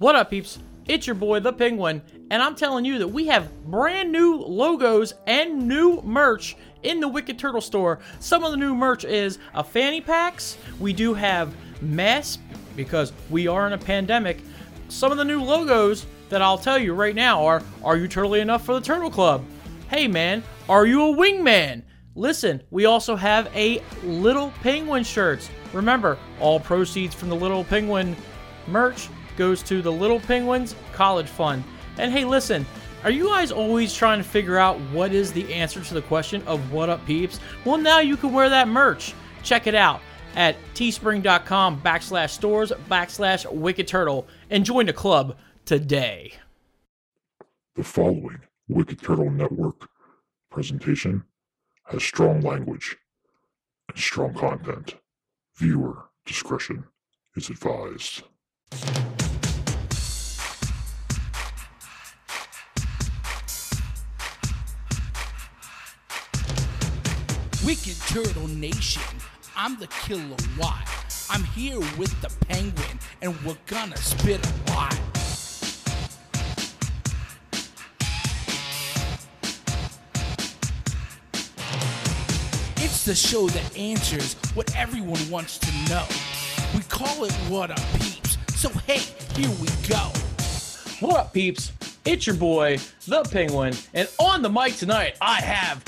What up, peeps? It's your boy, the Penguin, and I'm telling you that we have brand new logos and new merch in the Wicked Turtle store. Some of the new merch is a fanny packs. We do have masks because we are in a pandemic. Some of the new logos that I'll tell you right now are Are you turtly enough for the Turtle Club? Hey man, are you a wingman? Listen, we also have a Little Penguin shirts. Remember, all proceeds from the Little Penguin merch goes to the Little Penguins College Fund. And hey, listen, are you guys always trying to figure out what is the answer to the question of what up peeps? Well, now you can wear that merch. Check it out at teespring.com backslash stores backslash wicked turtle and join the club today. The following Wicked Turtle Network presentation has strong language and strong content. Viewer discretion is advised. Wicked Turtle Nation, I'm the Killer Y. I'm here with the Penguin, and we're gonna spit a lot. It's the show that answers what everyone wants to know. We call it What Up Peeps. So hey, here we go. What up, peeps? It's your boy, the Penguin, and on the mic tonight, I have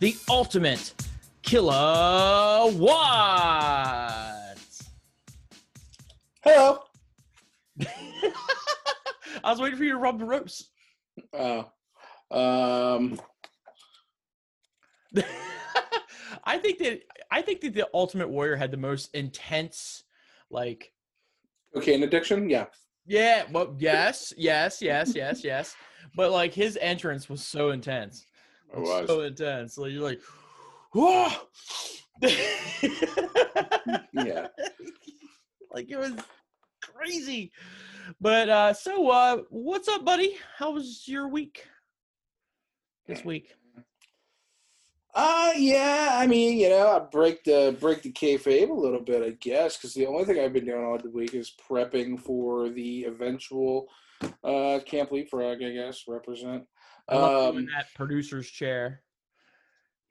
the ultimate killer what? Hello. I was waiting for you to rub the ropes. Uh, um, I think that I think that the Ultimate Warrior had the most intense, like, cocaine addiction. Yeah. Yeah, well, yes, yes, yes, yes, yes, but like his entrance was so intense, It was. so intense. Like you're like, whoa, Yeah. like it was crazy. But uh so uh what's up, buddy? How was your week this week? Uh, yeah. I mean, you know, I break the break the kayfabe a little bit, I guess, because the only thing I've been doing all the week is prepping for the eventual uh Camp Leapfrog, I guess, represent. I love you in Um, that producer's chair.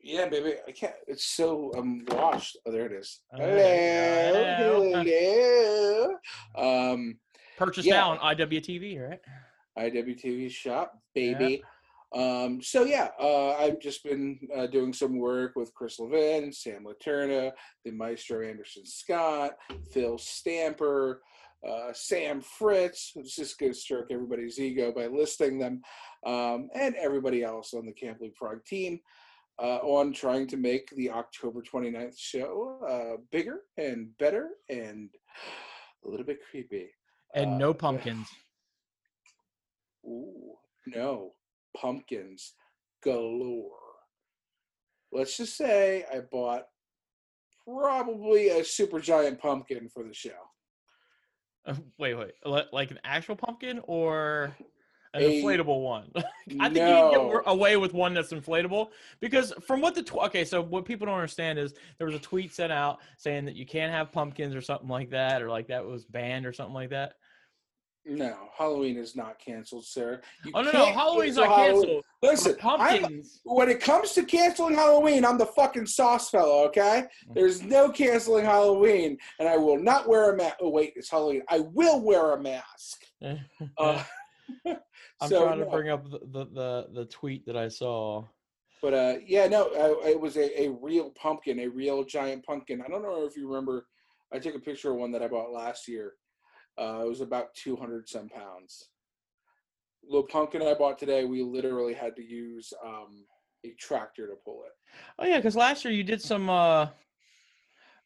yeah, baby. I can't. It's so um washed. Oh, there it is. Oh, Hello, hello. Um. Purchased yeah. now on IWTV, right? IWTV shop, baby. Um, so yeah, uh, I've just been uh, doing some work with Chris Levin, Sam Laterna, the Maestro Anderson Scott, Phil Stamper, uh, Sam Fritz. It's just going to stroke everybody's ego by listing them, um, and everybody else on the Camp Leapfrog team. Uh, on trying to make the October 29th show uh, bigger and better and a little bit creepy. And Uh, no pumpkins. Ooh, no, pumpkins galore. Let's just say I bought probably a super giant pumpkin for the show. Uh, wait, wait. Like an actual pumpkin or an A- inflatable one? I think you can get away with one that's inflatable because from what the tw- okay, so what people don't understand is there was a tweet sent out saying that you can't have pumpkins or something like that, or like that was banned or something like that. No, Halloween is not canceled, sir. You Oh no, no, Halloween's not Halloween. canceled. Listen, I'm, when it comes to canceling Halloween, I'm the fucking sauce fellow, okay? There's no canceling Halloween, and I will not wear a mask. Oh, wait, it's Halloween. I will wear a mask. Uh, I'm so, trying to no. bring up the, the the the tweet that I saw. But uh, yeah, no, I, it was a, a real pumpkin, a real giant pumpkin. I don't know if you remember. I took a picture of one that I bought last year. Uh, it was about two hundred some pounds. The pumpkin I bought today, we literally had to use um, a tractor to pull it. Oh yeah, because last year you did some. uh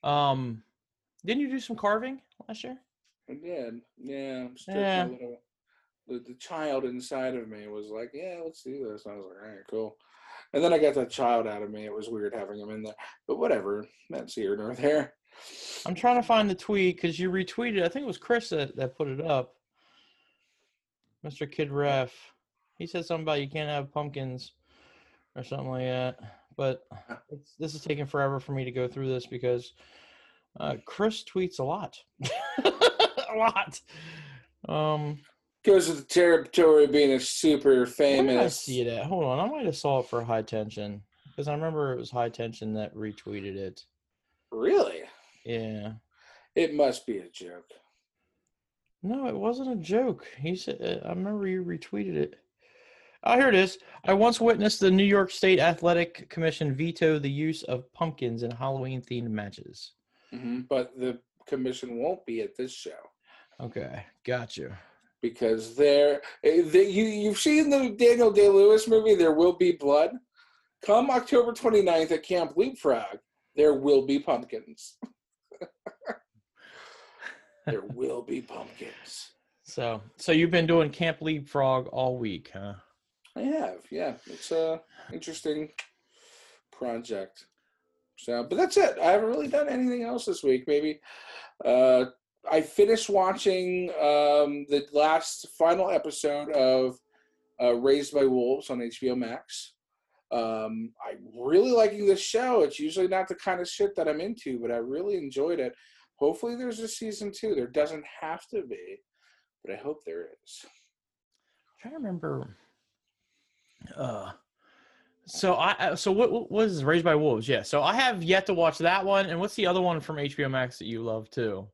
Um, didn't you do some carving last year? I did, yeah. I'm still Yeah. a little. The, the child inside of me was like, "Yeah, let's do this." And I was like, "All right, cool." And then I got that child out of me. It was weird having him in there, but whatever. That's here nor there. I'm trying to find the tweet because you retweeted. I think it was Chris that, that put it up. Mr. Kid Ref. He said something about you can't have pumpkins or something like that. But it's, this is taking forever for me to go through this because Uh, Chris tweets a lot, a lot. Um, Goes with the territory of being a super famous. I see that. Hold on, I might have saw it for high tension because I remember it was high tension that retweeted it. Really? Yeah. It must be a joke. No, it wasn't a joke. He said, uh, I remember you retweeted it. Oh, here it is. I once witnessed the New York State Athletic Commission veto the use of pumpkins in Halloween themed matches. hmm But the commission won't be at this show Okay, got you. because there, eh, the, you you've seen the Daniel Day Lewis movie. There will be blood. Come October 29th at Camp Leapfrog, there will be pumpkins. there will be pumpkins. So, so you've been doing Camp Leapfrog all week, huh? I have, yeah. It's a interesting project. So, but that's it. I haven't really done anything else this week. Maybe uh, I finished watching um, the last final episode of uh, Raised by Wolves on HBO Max. Um, I'm really liking this show. It's usually not the kind of shit that I'm into, but I really enjoyed it. Hopefully, there's a season two. There doesn't have to be, but I hope there is. trying to remember. Uh, so I I- so what, what was Raised by Wolves? Yeah. So I have yet to watch that one. And what's the other one from HBO Max that you love too?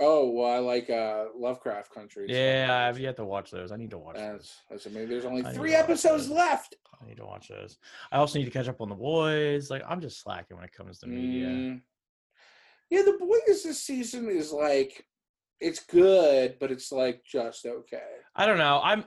Oh, well, I like uh, Lovecraft Country. so Yeah, I have yet to watch those. I need to watch those. That's, that's I mean, there's only I three episodes those. left. I need to watch those. I also need to catch up on the boys. Like I'm just slacking when it comes to media. Mm. Yeah, the boys this season is like, it's good, but it's like just okay. I don't know. I'm.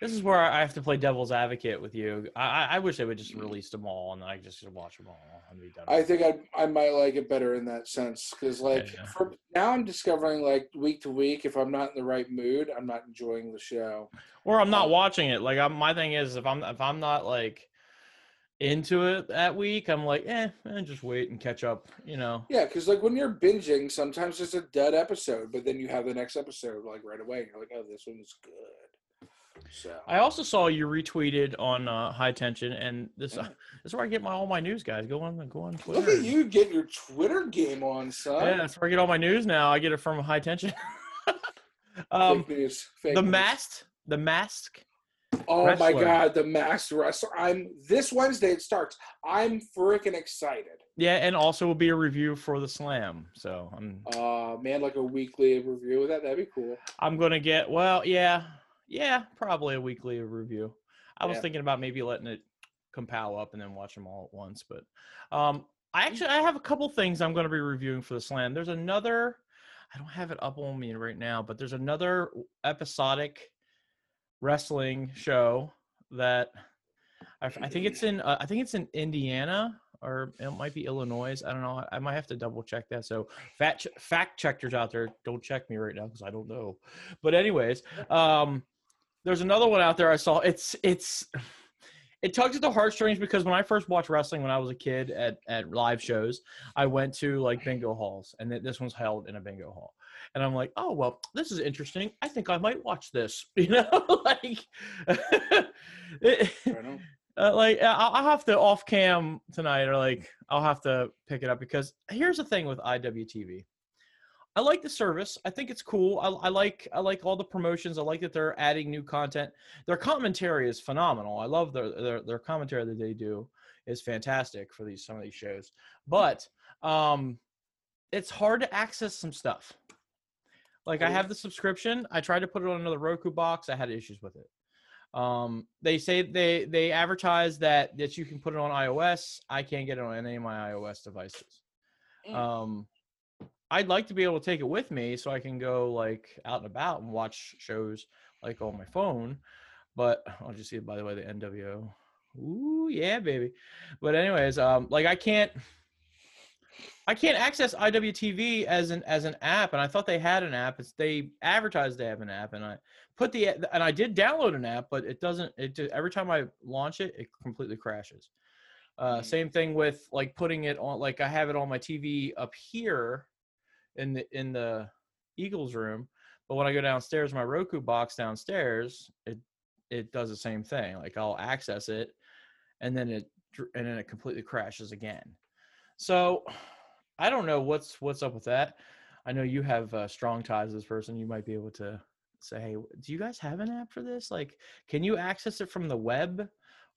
This is where I have to play devil's advocate with you. I I, wish they would just release them all and I just watch them all and be done. I think I I might like it better in that sense because like Yeah. for now I'm discovering like week to week if I'm not in the right mood I'm not enjoying the show. or I'm not um, watching it. Like I'm, my thing is if I'm if I'm not like into it that week, I'm like, eh, eh just wait and catch up. You know. Yeah, because like when you're binging, sometimes it's a dud episode, but then you have the next episode like right away. And you're like, oh, this one's good. So I also saw you retweeted on uh, High Tension, and this Yeah. this is where I get my all my news, guys. Go on, go on Twitter. look at you get your Twitter game on, son. Yeah, that's where I get all my news now. I get it from High Tension. um, fake news. Fake the news. mask, the mask. Oh my god, the masked wrestler! I'm this Wednesday. It starts. I'm freaking excited. Yeah, and also will be a review for the Slam. So I'm Uh man, like a weekly review of that. That'd be cool. I'm gonna get well, yeah, yeah, probably a weekly review. I was thinking about maybe letting it compile up and then watch them all at once, but um, I actually I have a couple things I'm gonna be reviewing for the Slam. There's another, I don't have it up on me right now, but there's another episodic wrestling show that I think it's in uh, I think it's in Indiana or it might be Illinois. I don't know. I, I might have to double check that. So fact fact checkers out there, don't check me right now because I don't know. But anyways, um, there's another one out there I saw. It's it's it tugs at the heartstrings because when I first watched wrestling when I was a kid at at live shows, I went to like bingo halls, and th- this one's held in a bingo hall. And I'm like, oh well, this is interesting. I think I might watch this. You know, like, it- Right uh, like I'll have to off cam tonight, or like I'll have to pick it up because here's the thing with IWTV. I like the service. I think it's cool. I, I like I like all the promotions. I like that they're adding new content. Their commentary is phenomenal. I love their their, their commentary that they do is fantastic for these some of these shows. But um, it's hard to access some stuff. Like I have the subscription. I tried to put it on another Roku box. I had issues with it. Um, they say they they advertise that that you can put it on iOS. I can't get it on any of my iOS devices. Mm. Um, I'd like to be able to take it with me so I can go like out and about and watch shows like on my phone. But I'll just see it by the way the NWO. Ooh yeah, baby. But anyways, um, like I can't. I can't access IWTV as an as an app, and I thought they had an app. It's they advertised they have an app, and I put the and I did download an app, but it doesn't. It just, every time I launch it, it completely crashes. Uh, Mm. same thing with like putting it on. Like I have it on my TV up here in the in the Eagles room, but when I go downstairs, my Roku box downstairs, it it does the same thing. Like I'll access it, and then it and then it completely crashes again. So I don't know what's what's up with that. I know you have uh, strong ties to this person. You might be able to say, "Hey, do you guys have an app for this? Like, can you access it from the web,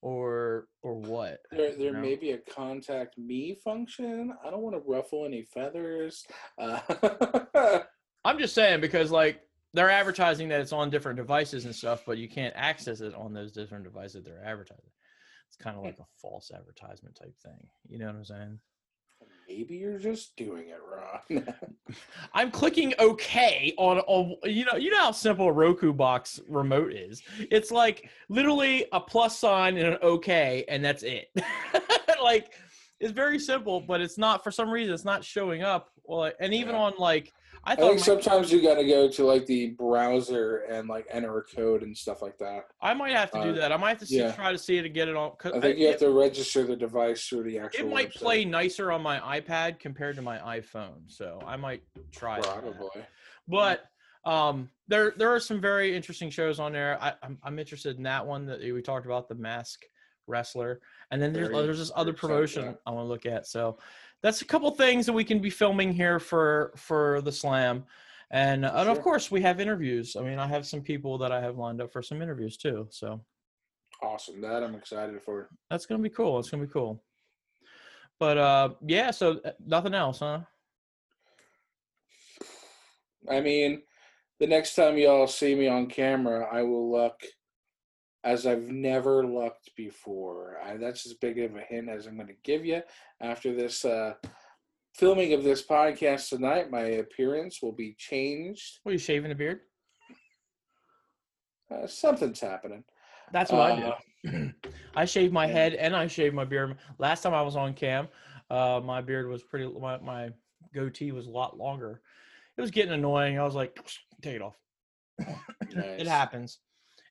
or or what?" There, there may be a contact me function. I don't want to ruffle any feathers. Uh, I'm just saying because like they're advertising that it's on different devices and stuff, but you can't access it on those different devices they're advertising. It's kind of like a false advertisement type thing. You know what I'm saying? Maybe you're just doing it wrong. I'm clicking OK on, on you know you know how simple a Roku box remote is. It's like literally a plus sign and an OK, and that's it. like it's very simple, but it's not for some reason it's not showing up. Well, and even Yeah. on like I I think my- sometimes you got to go to like the browser and like enter a code and stuff like that. I might have to do uh, that. I might have to see, yeah. try to see it to get it on. I think you it- have to register the device through the actual. it might website. play nicer on my iPad compared to my iPhone, so I might try. that. Probably. But um, there there are some very interesting shows on there. I, I'm I'm interested in that one that we talked about, the Mask Wrestler, and then there's Very there's this other promotion. I want to look at. So that's a couple things that we can be filming here for for the Slam. And, and of course, we have interviews. I mean, I have some people that I have lined up for some interviews too. So Awesome. That I'm excited for. that's gonna be cool. It's gonna be cool. But uh, yeah. So uh, nothing else, huh? I mean, the next time y'all see me on camera, I will look as I've never looked before. I, that's as big of a hint as I'm going to give you. After this uh, filming of this podcast tonight, my appearance will be changed. Are you shaving the beard? Uh, something's happening. That's what I Uh, did. I shaved my head and I shaved my beard. Last time I was on cam, uh, my beard was pretty. My, my goatee was a lot longer. It was getting annoying. I was like, take it off. It happens.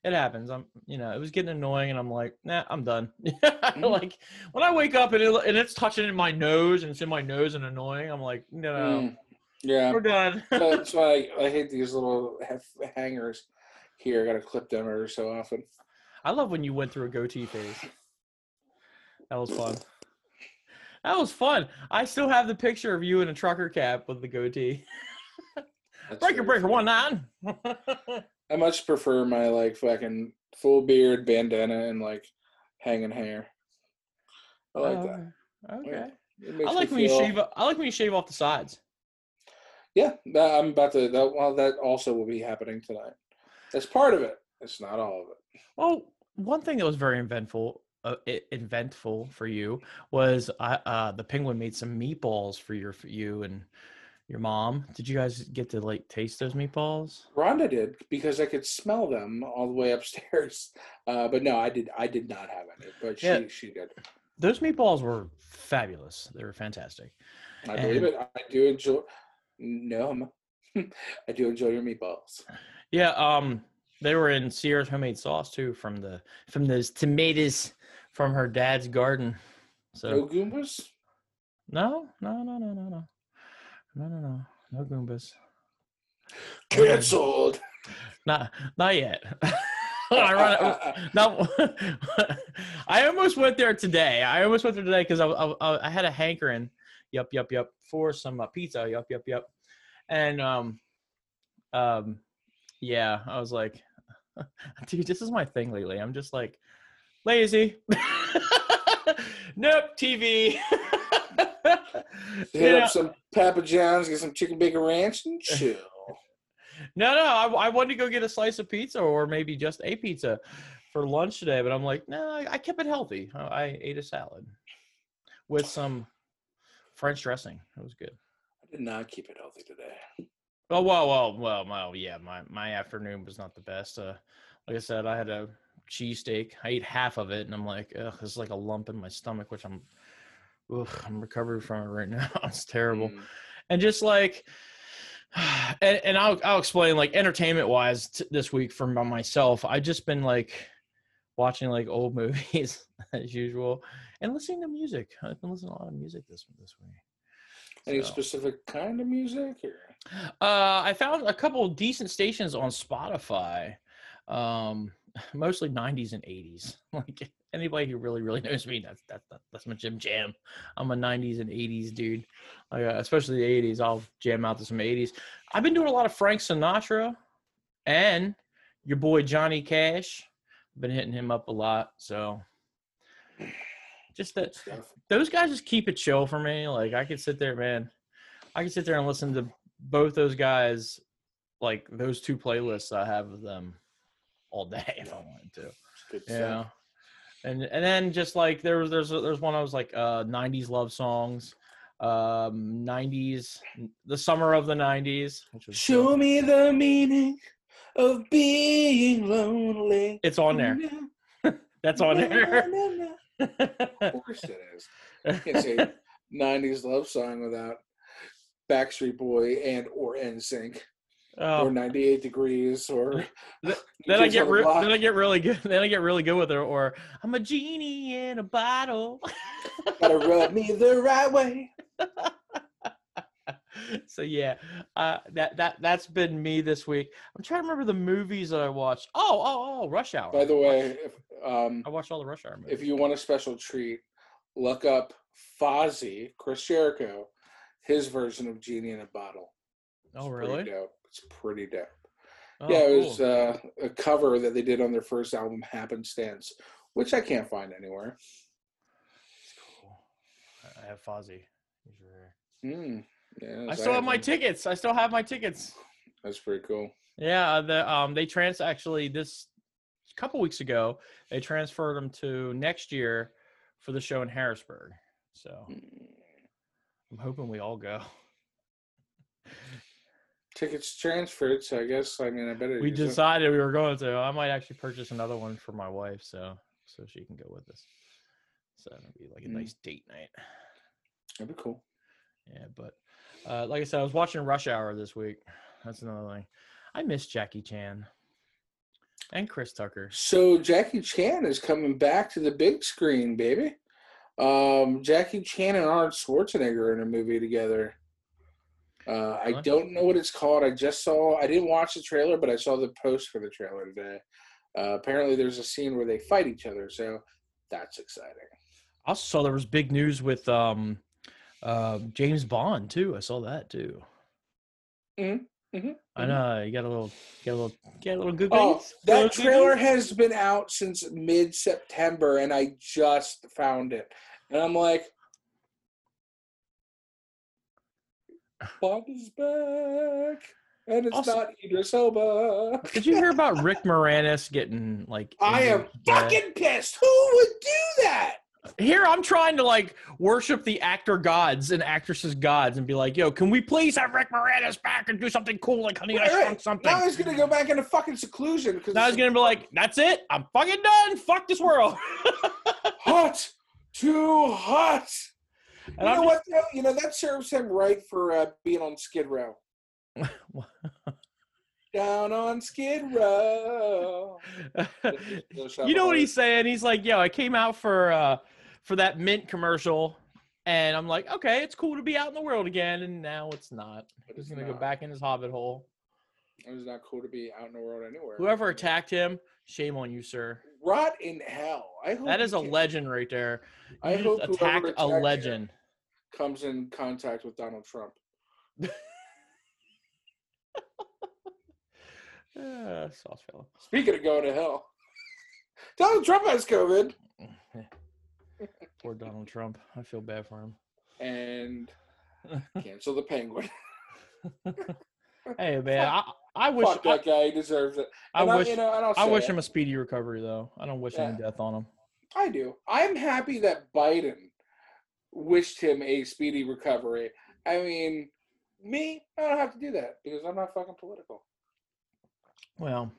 It happens. I'm, you know, it was getting annoying, and I'm like, nah, I'm done. like when I wake up and it, and it's touching in my nose and it's in my nose and annoying, I'm like, no, Mm, yeah. we're done. That's why I, I hate these little hangers here. I got to clip them every so often. I love when you went through a goatee phase. That was fun. That was fun. I still have the picture of you in a trucker cap with the goatee. Breaker, breaker, one nine. I much prefer my like fucking full beard, bandana, and like hanging hair. I like that. Oh, Okay. It makes I like when you shave. I like when you shave off the sides. Yeah, that, I'm about to. That, well, that also will be happening tonight. That's part of it. It's not all of it. Well, one thing that was very eventful, uh, eventful for you was uh, uh, the penguin made some meatballs for your for you and your mom. Did you guys get to like taste those meatballs? Rhonda did because I could smell them all the way upstairs. Uh, but no, I did. I did not have any. But she Yeah. she did. Those meatballs were fabulous. They were fantastic. I believe it. I do enjoy. No, I do enjoy your meatballs. Yeah, um, they were in Sierra's homemade sauce too, from the from those tomatoes from her dad's garden. So No Goombas. no, no, no, no, no, no, no, no, no, no Goombas. Cancelled. Not not yet. I no. I almost went there today. I almost went there today because I, I I had a hankering. Yup, yup, yup. For some uh, pizza. Yup, yup, yup. And um, um, yeah. I was like, dude, this is my thing lately. I'm just like lazy. nope. TV. Hit know- up some Papa John's, get some chicken bacon ranch, and chill. No, no, I, I wanted to go get a slice of pizza or maybe just a pizza for lunch today, but I'm like, no, I, I kept it healthy. I, I ate a salad with some French dressing. It was good. I did not keep it healthy today. Oh well, well, well, well, yeah. My my afternoon was not the best. Uh, like I said, I had a cheesesteak. I ate half of it, and I'm like, ugh, it's like a lump in my stomach, which I'm, ugh, I'm recovering from it right now. it's terrible. Mm. and just like and, and I'll, I'll explain like entertainment wise t- this week for myself I've just been like watching like old movies as usual and listening to music i've been listening to a lot of music this this week Any So, specific kind of music? Or? uh i found a couple decent stations on spotify um mostly 90s and 80s. Like anybody who really, really knows me, that's that's that's my Jim Jam. I'm a 90s and 80s dude, uh, especially the 80s. I'll jam out to some 80s. I've been doing a lot of Frank Sinatra and your boy Johnny Cash. I've Been hitting him up a lot, so just that those guys just keep it chill for me. Like I could sit there, man. I could sit there and listen to both those guys, like those two playlists I have of them all day if I wanted to. Good Yeah. stuff. And and then just like there was there's there's one I was like uh 90s love songs, um 90s the summer of the 90s, which was Show me the meaning of being lonely. It's on there. That's on there. of course it is. You can't say '90s love song without Backstreet Boy and or NSYNC Oh, or 98 Degrees or Th- then I get the re- then I get really good. Then I get really good with it. Or I'm a genie in a bottle. gotta rub me the right way. so yeah, uh, that that that's been me this week. I'm trying to remember the movies that I watched. Oh oh oh, Rush Hour. By the way, if um, I watched all the Rush Hour movies. if you want a special treat, look up Fozzy, Chris Jericho, his version of Genie in a Bottle. oh It's really? It's pretty dope. Oh, yeah, it cool. was uh, a cover that they did on their first album, Happenstance, which I can't find anywhere. Cool. I- I have Fozzy. He's rare. Mm, yeah, I still have my tickets. I still have my tickets. That's pretty cool. Yeah, the um they trans actually this couple weeks ago they transferred them to next year for the show in Harrisburg. So Mm. I'm hoping we all go. Tickets transferred, so I guess I mean I better. We decided we were going to. I might actually purchase another one for my wife, so so she can go with us. So it'll be like a Mm. nice date night. That'd be cool. Yeah, but uh, like I said, I was watching Rush Hour this week. That's another thing. I miss Jackie Chan and Chris Tucker. So Jackie Chan is coming back to the big screen, baby. Um, Jackie Chan and Arnold Schwarzenegger in a movie together. Uh, I don't know what it's called. I just saw. I didn't watch the trailer, but I saw the post for the trailer today. Uh, apparently, there's a scene where they fight each other, so that's exciting. I also saw there was big news with um, uh, James Bond too. I saw that too. Mhm, mhm, I mhm. know you got a little, get a little, get a little good. Oh, that trailer has been out since mid September, and I just found it, and I'm like, Bond is back, and it's Also- not Idris Elba. Did you hear about Rick Moranis getting like? I am fucking pissed. Who would do that? Here I'm trying to like worship the actor gods and actresses gods and be like, yo, can we please have Rick Moranis back and do something cool like Honey I Right. Shrunk Something? Now he's gonna go back into fucking seclusion because Now was gonna be like, that's it. I'm fucking done. Fuck this world. hot, too hot. You And know I'm what? You know that serves him right for uh, being on Skid Row. Down on Skid Row. you know what he's saying? He's like, yo, I came out for uh for that mint commercial, and I'm like, okay, it's cool to be out in the world again, and now it's not. But He's gonna go back in his hobbit hole. It was not cool to be out in the world anywhere. Whoever attacked him, shame on you, sir. Rot in hell. I hope That is a legend right there. I You just hope attacked a attacked him legend. Comes in contact with Donald Trump. Uh, sauce fella. Speaking of going to hell, Donald Trump has COVID, Poor Donald Trump. I feel bad for him. and cancel the Penguin. hey man, I, I wish Fuck I, that guy. He deserves it. I wish you know, I wish it. him a speedy recovery though. I don't wish any death on him. I do. I'm happy that Biden wished him a speedy recovery. I mean, me, I don't have to do that because I'm not fucking political. Well,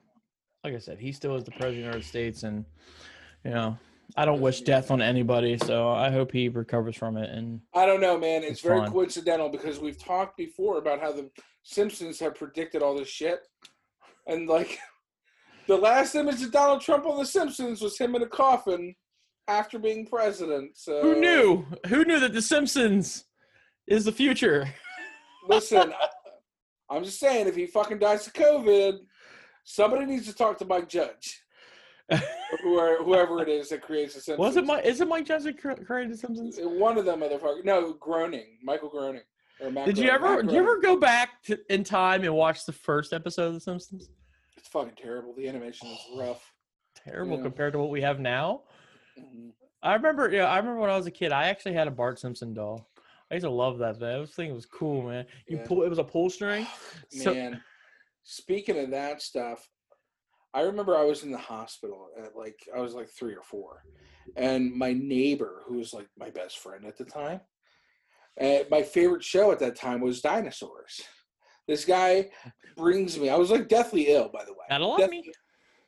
like I said, he still is the president of the United States, and you know, I don't wish death on anybody. So I hope he recovers from it. And I don't know, man. It's, It's very fine. coincidental because we've talked before about how the Simpsons have predicted all this shit. And like the last image of Donald Trump on the Simpsons was him in a coffin after being president. So who knew? Who knew that The Simpsons is the future? Listen, I'm just saying if he fucking dies of COVID, somebody needs to talk to Mike Judge. whoever, whoever it is that creates the Simpsons. Was it Mike? Is it Mike Judge cr- created The Simpsons? One of them motherfucker. No, Groening. Michael Groening. Or Matt Did you ever? Matt Did you ever go back to, in time and watch the first episode of The Simpsons? It's fucking terrible. The animation is rough. Terrible Yeah. compared to what we have now. I remember. Yeah, I remember when I was a kid. I actually had a Bart Simpson doll. I used to love that thing. I was thinking it was cool, man. You Yeah. pull. It was a pull string. So- Man, speaking of that stuff, I remember I was in the hospital at like I was like three or four, and my neighbor, who was like my best friend at the time, and my favorite show at that time was Dinosaurs. This guy brings me. I was like deathly ill, by the way. Gotta love me.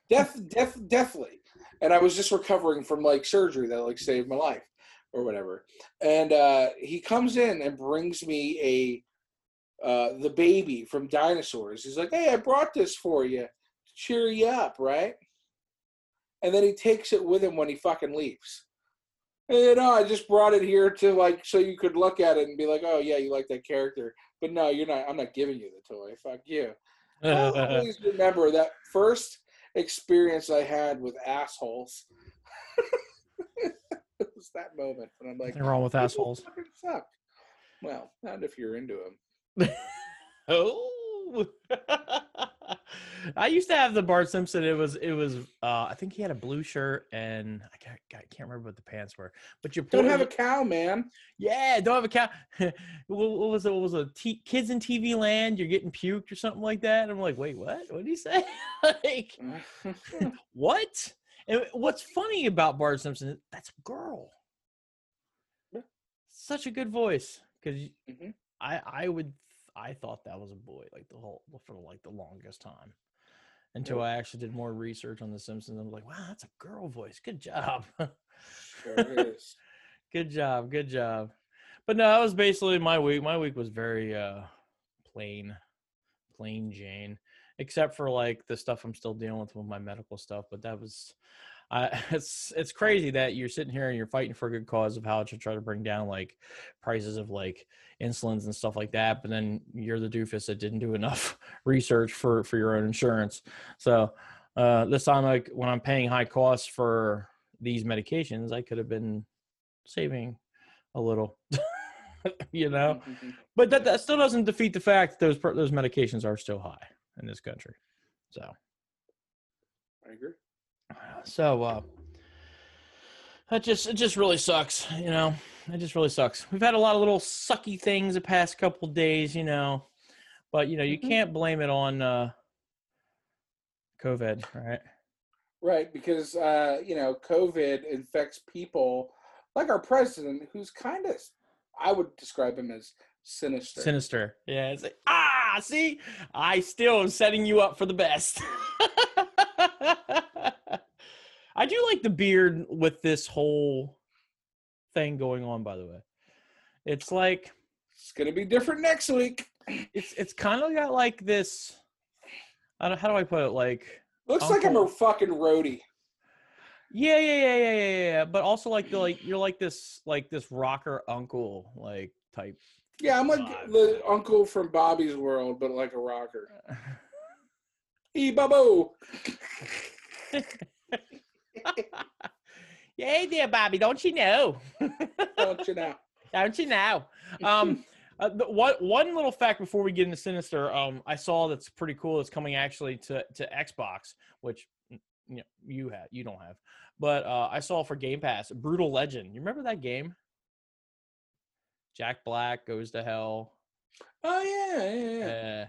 Death, death, deathly. And I was just recovering from like surgery that like saved my life or whatever. And uh, he comes in and brings me a uh, the baby from Dinosaurs. He's like, "Hey, I brought this for you, to cheer you up, right?" And then he takes it with him when he fucking leaves. And, you know, I just brought it here to like so you could look at it and be like, "Oh yeah, you like that character." But no, you're not. I'm not giving you the toy. Fuck you. I'll always remember that first experience I had with assholes. it was that moment when I'm like, Nothing wrong with assholes. suck. Well, not if you're into them. Oh. I used to have the Bart Simpson. It was it was uh I think he had a blue shirt and I can't, I can't remember what the pants were. But you Don't have a cow, man. Yeah, don't have a cow. what, what was it? What was it? T- kids in TV land, you're getting puked or something like that. And I'm like, wait, what? What did he say? like, what? And what's funny about Bart Simpson? That's a girl. Such a good voice. Because Mhm. I, I would, I thought that was a boy, like the whole for like the longest time. Until Yeah. I actually did more research on The Simpsons, I'm like, wow, that's a girl voice. Good job. sure. Good job, good job. But no, that was basically my week. My week was very uh plain, plain Jane, except for like the stuff I'm still dealing with with my medical stuff. But that was, It's it's crazy that you're sitting here and you're fighting for a good cause of how to try to bring down like prices of like insulins and stuff like that. But then you're the doofus that didn't do enough research for for your own insurance. So uh this time, like when I'm paying high costs for these medications, I could have been saving a little, you know. But that, that still doesn't defeat the fact that those those medications are still high in this country. So I agree. So uh that just it just really sucks, you know. It just really sucks. We've had a lot of little sucky things the past couple days, you know. But you know, you Mhm. can't blame it on uh COVID, right? Right, because uh, you know, COVID infects people like our president, who's kind of, I would describe him as sinister. Sinister. Yeah, it's like, ah, see, I still am setting you up for the best. I do like the beard with this whole thing going on, by the way. It's like It's gonna be different next week. it's it's kind of got like this. I don't, how do I put it? Like, Looks like I'm a fucking roadie. yeah, yeah, yeah, yeah, yeah, yeah. But also like the like you're like this like this rocker uncle like type. Yeah, I'm like Vibe. the uncle from Bobby's World, but like a rocker. Hey, Bubbo. yeah, hey there, Bobby. Don't you know? Don't you know? Don't you know? Um, uh, the, one one little fact before we get into Sinister, um, I saw that's pretty cool. It's coming actually to to Xbox, which you know, you have, you don't have, but uh, I saw for Game Pass, Brutal Legend. You remember that game? Jack Black goes to hell. Oh yeah, yeah, yeah. Uh,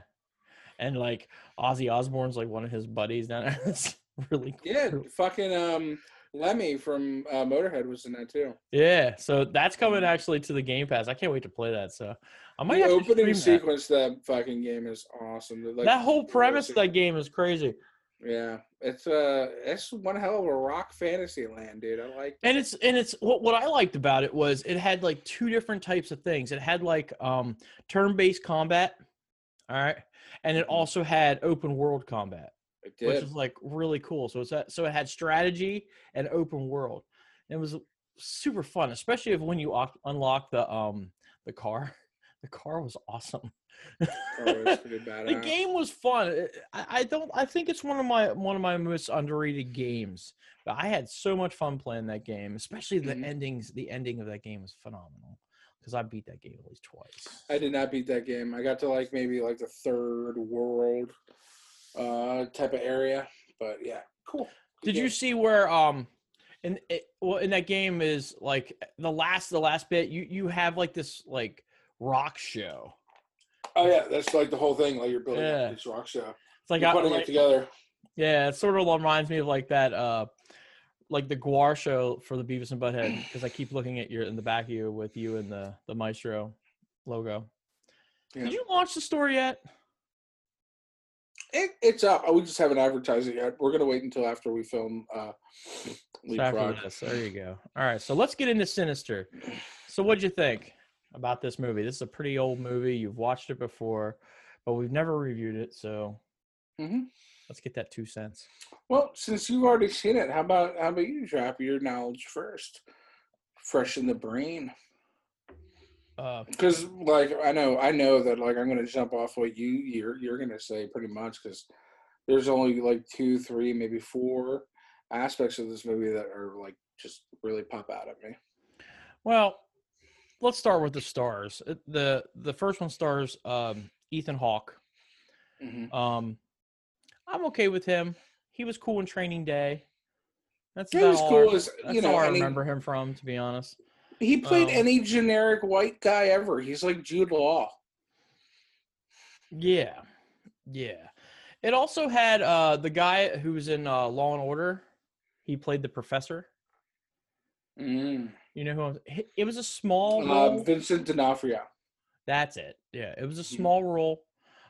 and like Ozzy Osbourne's like one of his buddies down there. Really cool. Yeah, fucking um, Lemmy from uh, Motorhead was in that too. Yeah, so that's coming actually to the Game Pass. I can't wait to play that. So I might The opening that. sequence to that fucking game is awesome. Like, that whole premise of that game is crazy. Yeah, it's uh, it's one hell of a rock fantasy land, dude. I like. And it's and it's what what I liked about it was it had like two different types of things. It had like um turn-based combat, all right, and it Mhm. also had open world combat, which is like really cool. So it's that so it had strategy and open world. It was super fun, especially if when you oc- unlock the um the car, The car was awesome. Oh, the game was fun. I, I don't. I think it's one of my one of my most underrated games. But I had so much fun playing that game, especially the Mhm. endings. The ending of that game was phenomenal because I beat that game at least twice. I did not beat that game. I got to like maybe like the third world uh type of area. But yeah, cool. Good Did you see where um in it, well in that game is like the last the last bit you you have like this like rock show. Oh yeah, that's like the whole thing. Like you're building Yeah. this rock show. It's like You're I, putting like- it together. yeah, it sort of reminds me of like that uh like the GWAR show for the Beavis and Butthead because I keep looking at your in the back of you with you and the the Maestro logo. Yeah. Did you launch the store yet? It, it's up. We just haven't advertised it yet. We're gonna wait until after we film uh Leapfrog. there you go. All right, so let's get into Sinister. So, what'd you think about this movie? This is a pretty old movie. You've watched it before, but we've never reviewed it. So, Mhm. let's get that two cents. Well, since you've already seen it, how about how about you drop your knowledge first, fresh in the brain? Uh, Because like I know I know that like I'm gonna jump off what you you're you're gonna say pretty much because there's only like two, three, maybe four aspects of this movie that are like just really pop out at me. well, let's start with the stars. Uh, the The first one stars um, Ethan Hawke. Mhm. Um, I'm okay with him. He was cool in Training Day. That's He about was all cool I, as that's you know. all I remember him from, to be honest. He played um, any generic white guy ever. He's like Jude Law. Yeah, yeah. It also had uh the guy who was in uh, Law and Order. He played the professor. Mm. You know who? I'm, it was a small Uh. Vincent D'Onofrio. That's it. Yeah, it was a Mhm. small role.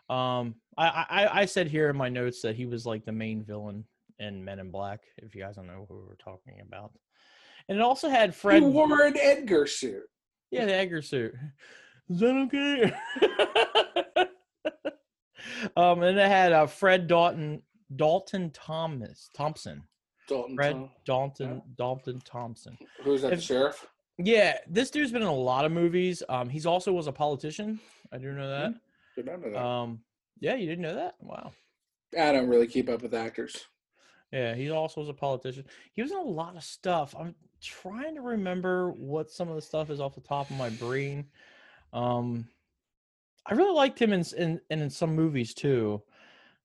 Um, I, I I said here in my notes that he was like the main villain in Men in Black. If you guys don't know who we're talking about, and it also had Fred. He wore an Edgar suit. Yeah, the Edgar suit. Is that okay? um, and it had uh, Fred Dalton Dalton Thomas Thompson. Dalton. Fred Tom- Dalton Dalton Thompson. Who's that? The If- sheriff. Yeah, this dude's been in a lot of movies. Um, he's also was a politician. I do know that. Not know that. Um, yeah, you didn't know that? Wow. I don't really keep up with actors. Yeah, he also was a politician. He was in a lot of stuff. I'm trying to remember what some of the stuff is off the top of my brain. Um, I really liked him in in and in some movies too.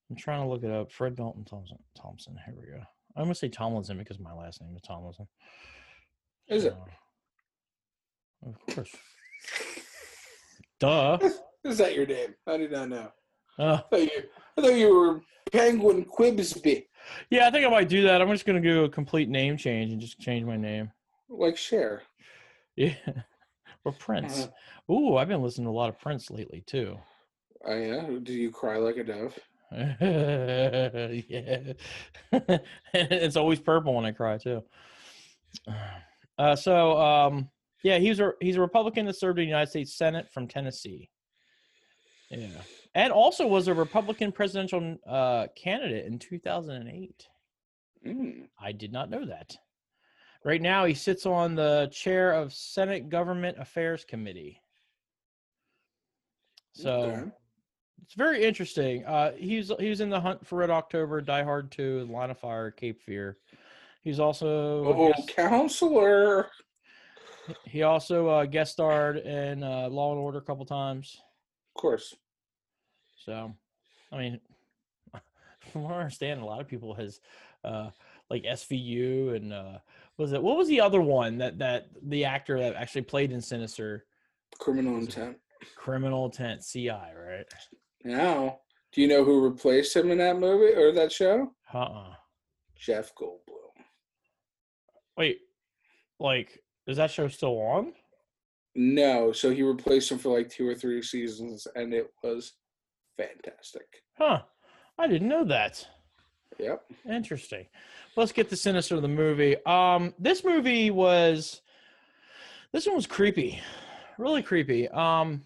I'm trying to look it up. Fred Dalton Thompson. Thompson. Here we go. I'm gonna say Tomlinson because my last name is Tomlinson. Is it? Uh, of course. Duh. Is that your name? I did not know. Uh, I thought you, I thought you were Penguin Quibsby, yeah, I think I might do that. I'm just gonna do a complete name change and just change my name. like Cher. Yeah. Or Prince. Ooh, I've been listening to a lot of Prince lately too. Oh yeah. Do you cry like a dove? yeah. it's always purple when I cry too. Uh, so um, yeah, he's a he's a Republican that served in the United States Senate from Tennessee. Yeah, and also was a Republican presidential uh, candidate in 2008. Mm. I did not know that. Right now, he sits on the chair of Senate Government Affairs Committee. So Okay. it's very interesting. Uh, he's he was in the Hunt for Red October, Die Hard Two, Line of Fire, Cape Fear. He's also a Oh, guest- counselor. he also uh, guest starred in uh, Law and Order a couple times. Of course. So, I mean, from what I understand, a lot of people has uh, like SVU and uh, what was it? What was the other one that that the actor that actually played in Sinister? Criminal intent. Criminal Intent, CI, right? Now, do you know who replaced him in that movie or that show? Uh uh Jeff Goldblum. Wait, like, is that show still on? No, so he replaced him for like two or three seasons, and it was fantastic. Huh. I didn't know that. Yep. Interesting. Let's get to Sinister of the movie. Um, this movie was this one was creepy, really creepy. Um,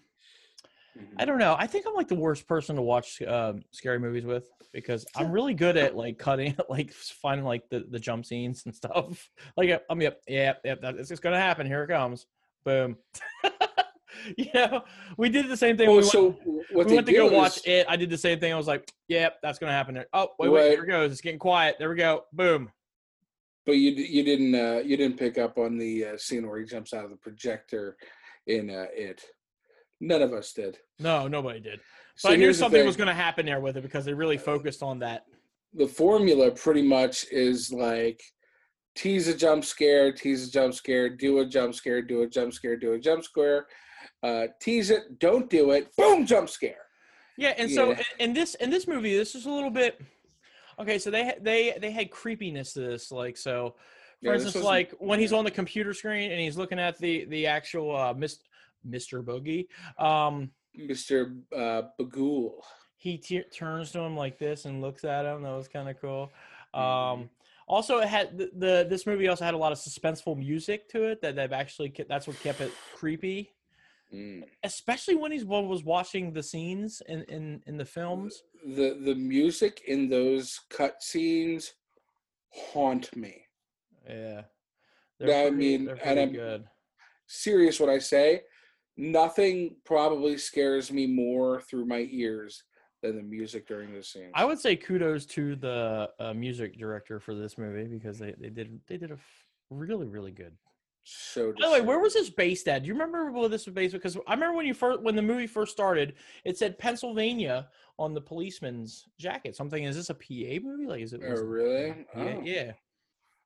I don't know. I think I'm like the worst person to watch uh, scary movies with because I'm really good at like cutting, like finding like the, the jump scenes and stuff. Like I'm yep, yep, yep. It's just gonna happen. Here it comes. Boom. you know, we did the same thing. Well, we so went, what we went to go is, watch it. I did the same thing. I was like, "Yep, that's gonna happen there." Oh, wait, wait, here it goes. It's getting quiet. There we go. Boom. but you you didn't uh, you didn't pick up on the uh, scene where he jumps out of the projector in uh, it. None of us did. No, nobody did. So But I knew something was gonna happen there with it because they really focused on that. the formula pretty much is like tease a jump scare, tease a jump scare, do a jump scare, do a jump scare, do a jump scare, uh, tease it, don't do it, boom, jump scare. Yeah, and so Yeah. in- in this in this movie, this is a little bit okay. So they had they they had creepiness to this, like so. For Yeah, instance, like when he's on the computer screen and he's looking at the the actual uh, Mr. Mr. Boogie, um, Mr. Uh, Bughuul. he t- turns to him like this and looks at him. That was kind of cool. Mhm. Um, also, it had the, the this movie also had a lot of suspenseful music to it that they've actually ke- that's what kept it creepy, Mm. especially when he's was watching the scenes in in in the films. The the music in those cut scenes haunt me. Yeah. Yeah, I pretty- mean, and I'm- good. Serious what I say. Nothing probably scares me more through my ears than the music during the scenes. I would say kudos to the uh, music director for this movie because they, they did they did a f- really really good. so By the way, where was this based at? Do you remember where this was based? Because I remember when you first when the movie first started, it said Pennsylvania on the policeman's jacket. Something is this a PA movie? Like is it? Oh, really? Yeah, Oh. yeah.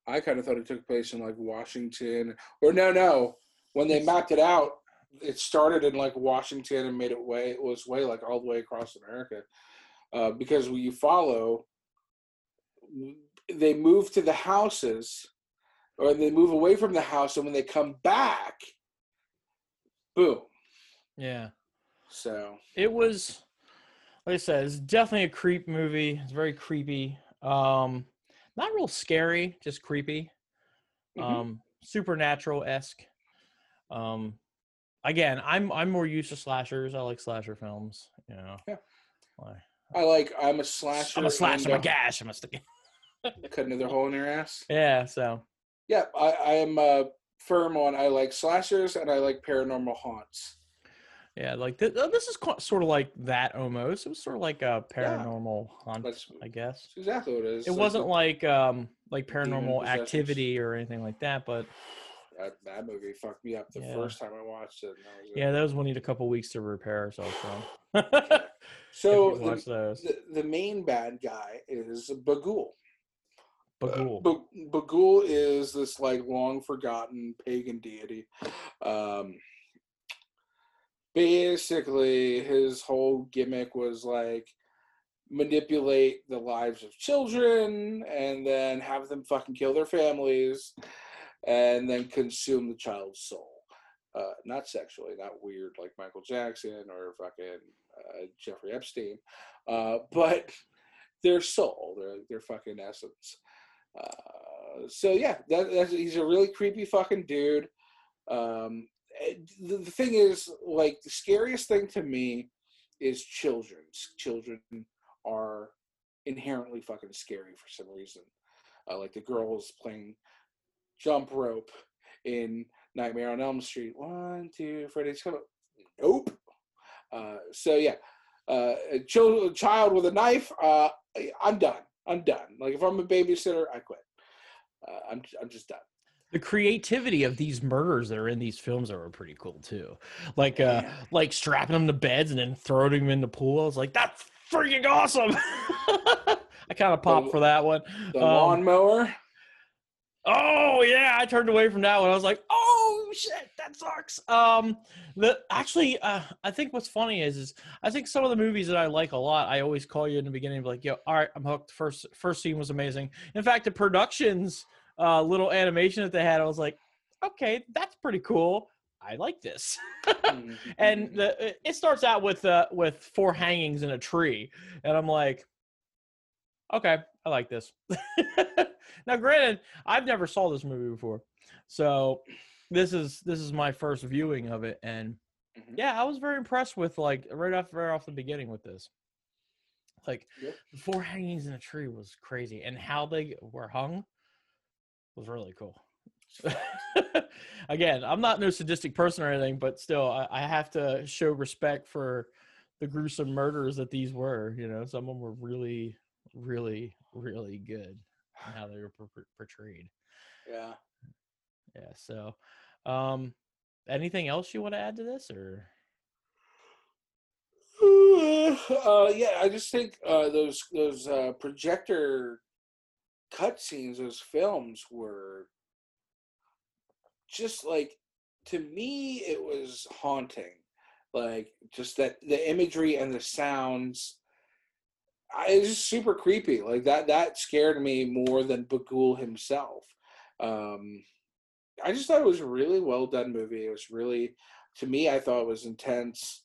I kind of thought it took place in like Washington, or no, no. When they mapped it out, it started in like Washington and made it way it was way like all the way across America, uh, because when you follow, they move to the houses, or they move away from the house, and when they come back, boom. Yeah. So It was like I said, it's definitely a creep movie. It's very creepy. Um not real scary, just creepy. mhm. um supernatural esque um again i'm i'm more used to slashers i like slasher films you know Yeah. I like I'm a slasher. i'm a slash i'm a gash i'm a stick uh, cut another hole in your ass. yeah so Yeah, I, I am uh, firm on I like slashers and I like paranormal haunts. yeah like th- uh, this is sort of like that almost it was sort of like a paranormal haunt That's, i guess that's exactly what it is. it Like wasn't the- like um like paranormal activity or anything like that but that, that movie fucked me up the Yeah. first time I watched it. that was it. yeah those will need a couple weeks to repair ourselves from So the, those the, the main bad guy is Bughuul. Bughuul. Uh, Ba- Bughuul is this like long forgotten pagan deity. Um, basically, his whole gimmick was like manipulate the lives of children and then have them fucking kill their families and then consume the child's soul. Uh, not sexually, not weird like Michael Jackson or fucking uh, Jeffrey Epstein, uh, but their soul, their their fucking essence. Uh, so yeah, that, that's he's a really creepy fucking dude. Um, the, the thing is, like, the scariest thing to me is children. Children are inherently fucking scary for some reason. Uh, like the girls playing jump rope in Nightmare on Elm Street. One, two, Freddy's coming. Nope. Uh, so yeah, uh, a, child, a child with a knife. Uh, I'm done. I'm done. Like if I'm a babysitter, I quit. Uh, I'm I'm just done. the creativity of these murders that are in these films are pretty cool too. Like uh Yeah. like strapping them to beds and then throwing them in the pool. I was like, that's freaking awesome. I kind of popped The- for that one. The Um, lawnmower. Oh yeah, I turned away from that one. I was like, oh shit, that sucks. Um, the actually, uh, I think what's funny is, is I think some of the movies that I like a lot, I always call you in the beginning, like, yo, all right, I'm hooked. First, first scene was amazing. In fact, the productions, uh, little animation that they had, I was like, okay, that's pretty cool. I like this. and the it starts out with uh with four hangings in a tree, and I'm like, okay, I like this. now, granted, I've never saw this movie before, so this is this is my first viewing of it, and Mhm. yeah, I was very impressed with like right off right off the beginning with this. Like Yep. the four hangings in a tree was crazy, and how they were hung was really cool. Again, I'm not no sadistic person or anything, but still, I, I have to show respect for the gruesome murders that these were. You know, some of them were really, really, really good how they were por- por- portrayed. Yeah. Yeah. So, um, anything else you want to add to this, or uh, yeah, I just think uh, those those uh, projector cutscenes, those films were just like to me, it was haunting. Like just that the imagery and the sounds. I, it was just super creepy. Like that that scared me more than Bughuul himself. Um, I just thought it was a really well done movie. It was really, to me, I thought it was intense.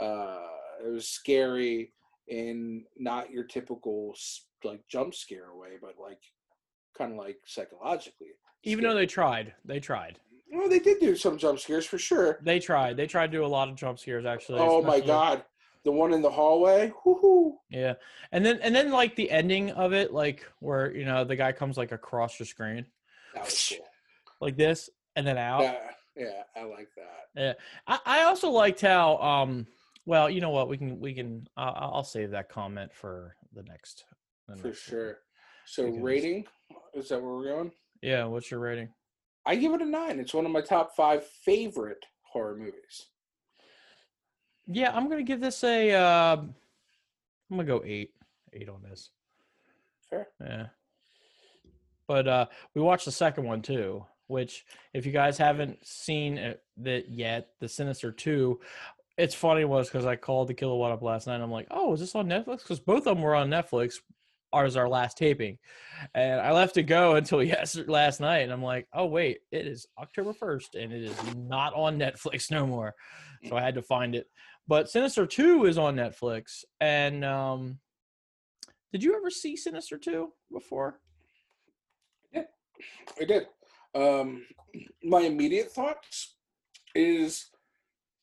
Uh, it was scary in not your typical like jump scare way, but like kind of like psychologically. even though they tried, they tried, Well, they did do some jump scares for sure. they tried, they tried to do a lot of jump scares actually. Oh my god, the one in the hallway. Woohoo! Yeah, and then and then like the ending of it, like where you know the guy comes like across your screen cool. like this, and then out. Yeah, yeah, I like that. I, I also liked how um well you know what we can we can uh, I'll save that comment for the next the For next one. sure. So Because- rating is that where we're going? Yeah, what's your rating? I give it a nine. It's one of my top five favorite horror movies. Yeah, I'm gonna give this a. Uh, I'm gonna go eight, eight on this. Fair. Yeah. But uh, we watched the second one too, which if you guys haven't seen it that yet, the Sinister Two. It's funny was because I called the Kilowatt up last night. And I'm like, oh, is this on Netflix? Because both of them were on Netflix. Ours our last taping, and I left it go until yes last night, and I'm like, oh wait, it is October first, and it is not on Netflix no more. So I had to find it. But Sinister Two is on Netflix, and um, did you ever see Sinister Two before? Yeah, I did. Um, my immediate thoughts is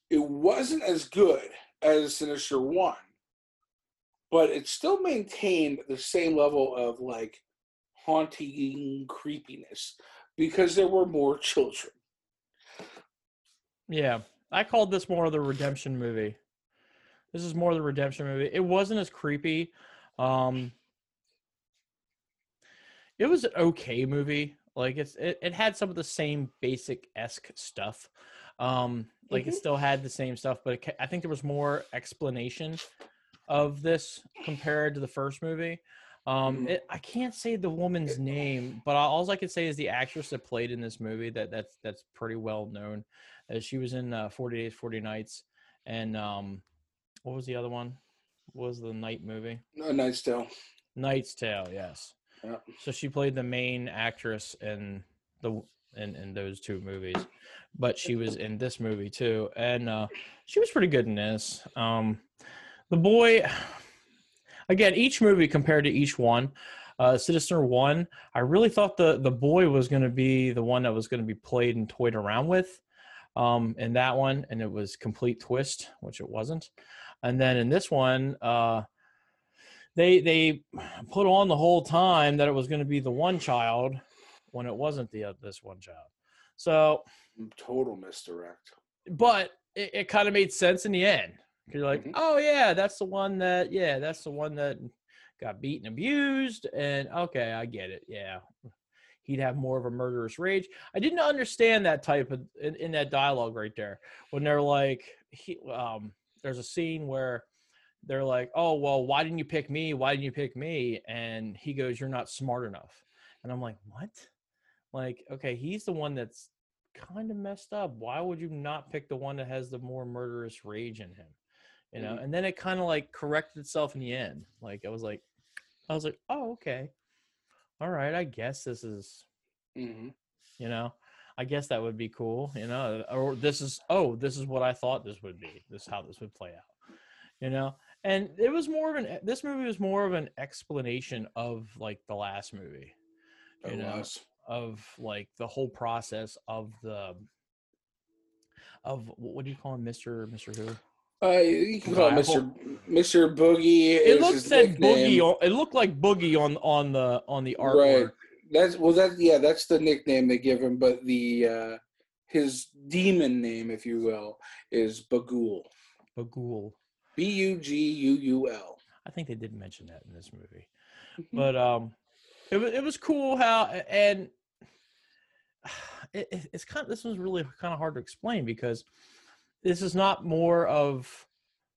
it wasn't as good as Sinister One, but it still maintained the same level of like haunting creepiness because there were more children. Yeah, I called this more of the redemption movie. This is more the redemption movie. It wasn't as creepy. Um, it was an okay movie. Like it's it, it had some of the same basic esque stuff. Um, like it Mhm. still had the same stuff, but it, I think there was more explanation of this compared to the first movie. Um, Mhm. it, I can't say the woman's name, but all I can say is the actress that played in this movie that that's that's pretty well known. Uh, she was in uh, Forty Days, Forty Nights, and um, what was the other one? What was the knight movie? A Knight's Tale. Knight's Tale, yes. Yeah. So she played the main actress in the in, in those two movies, but she was in this movie too, and uh, she was pretty good in this. Um, the boy, again, each movie compared to each one. Uh, Sinister One, I really thought the the boy was going to be the one that was going to be played and toyed around with, um, in that one, and it was complete twist, which it wasn't. And then in this one, uh, they they put on the whole time that it was going to be the one child when it wasn't the uh, this one child. So, Total misdirect. but it, it kind of made sense in the end. You're like, Mhm. oh yeah, that's the one that yeah, that's the one that got beaten, abused, and okay, I get it. Yeah, he'd have more of a murderous rage. I didn't understand that type of in, in that dialogue right there when they're like, he, um, there's a scene where they're like, oh well, why didn't you pick me? Why didn't you pick me? And he goes, you're not smart enough. And I'm like, what? Like, okay, he's the one that's kind of messed up. Why would you not pick the one that has the more murderous rage in him? You know, Mhm. and then it kind of like corrected itself in the end. Like I was like, I was like, oh, okay. All right, I guess this is, hmm you know, I guess that would be cool, you know, or this is, oh, this is what I thought this would be. This is how this would play out, you know. And it was more of an. This movie was more of an explanation of like the last movie It You know, was. of like the whole process of the of what do you call him, Mister Mister Who? Uh, you can call him Mr. Mr. Boogie. It his said. Boogie. On, it looked like Boogie on on the on the artwork. Right. That's well. That's yeah. That's the nickname they give him. But the uh, his demon name, if you will, is Bughuul. Bughuul. B U G U U L. I think they did mention that in this movie. Mm-hmm. But um it was it was cool how and it- it's kind of this was really kind of hard to explain because this is not more of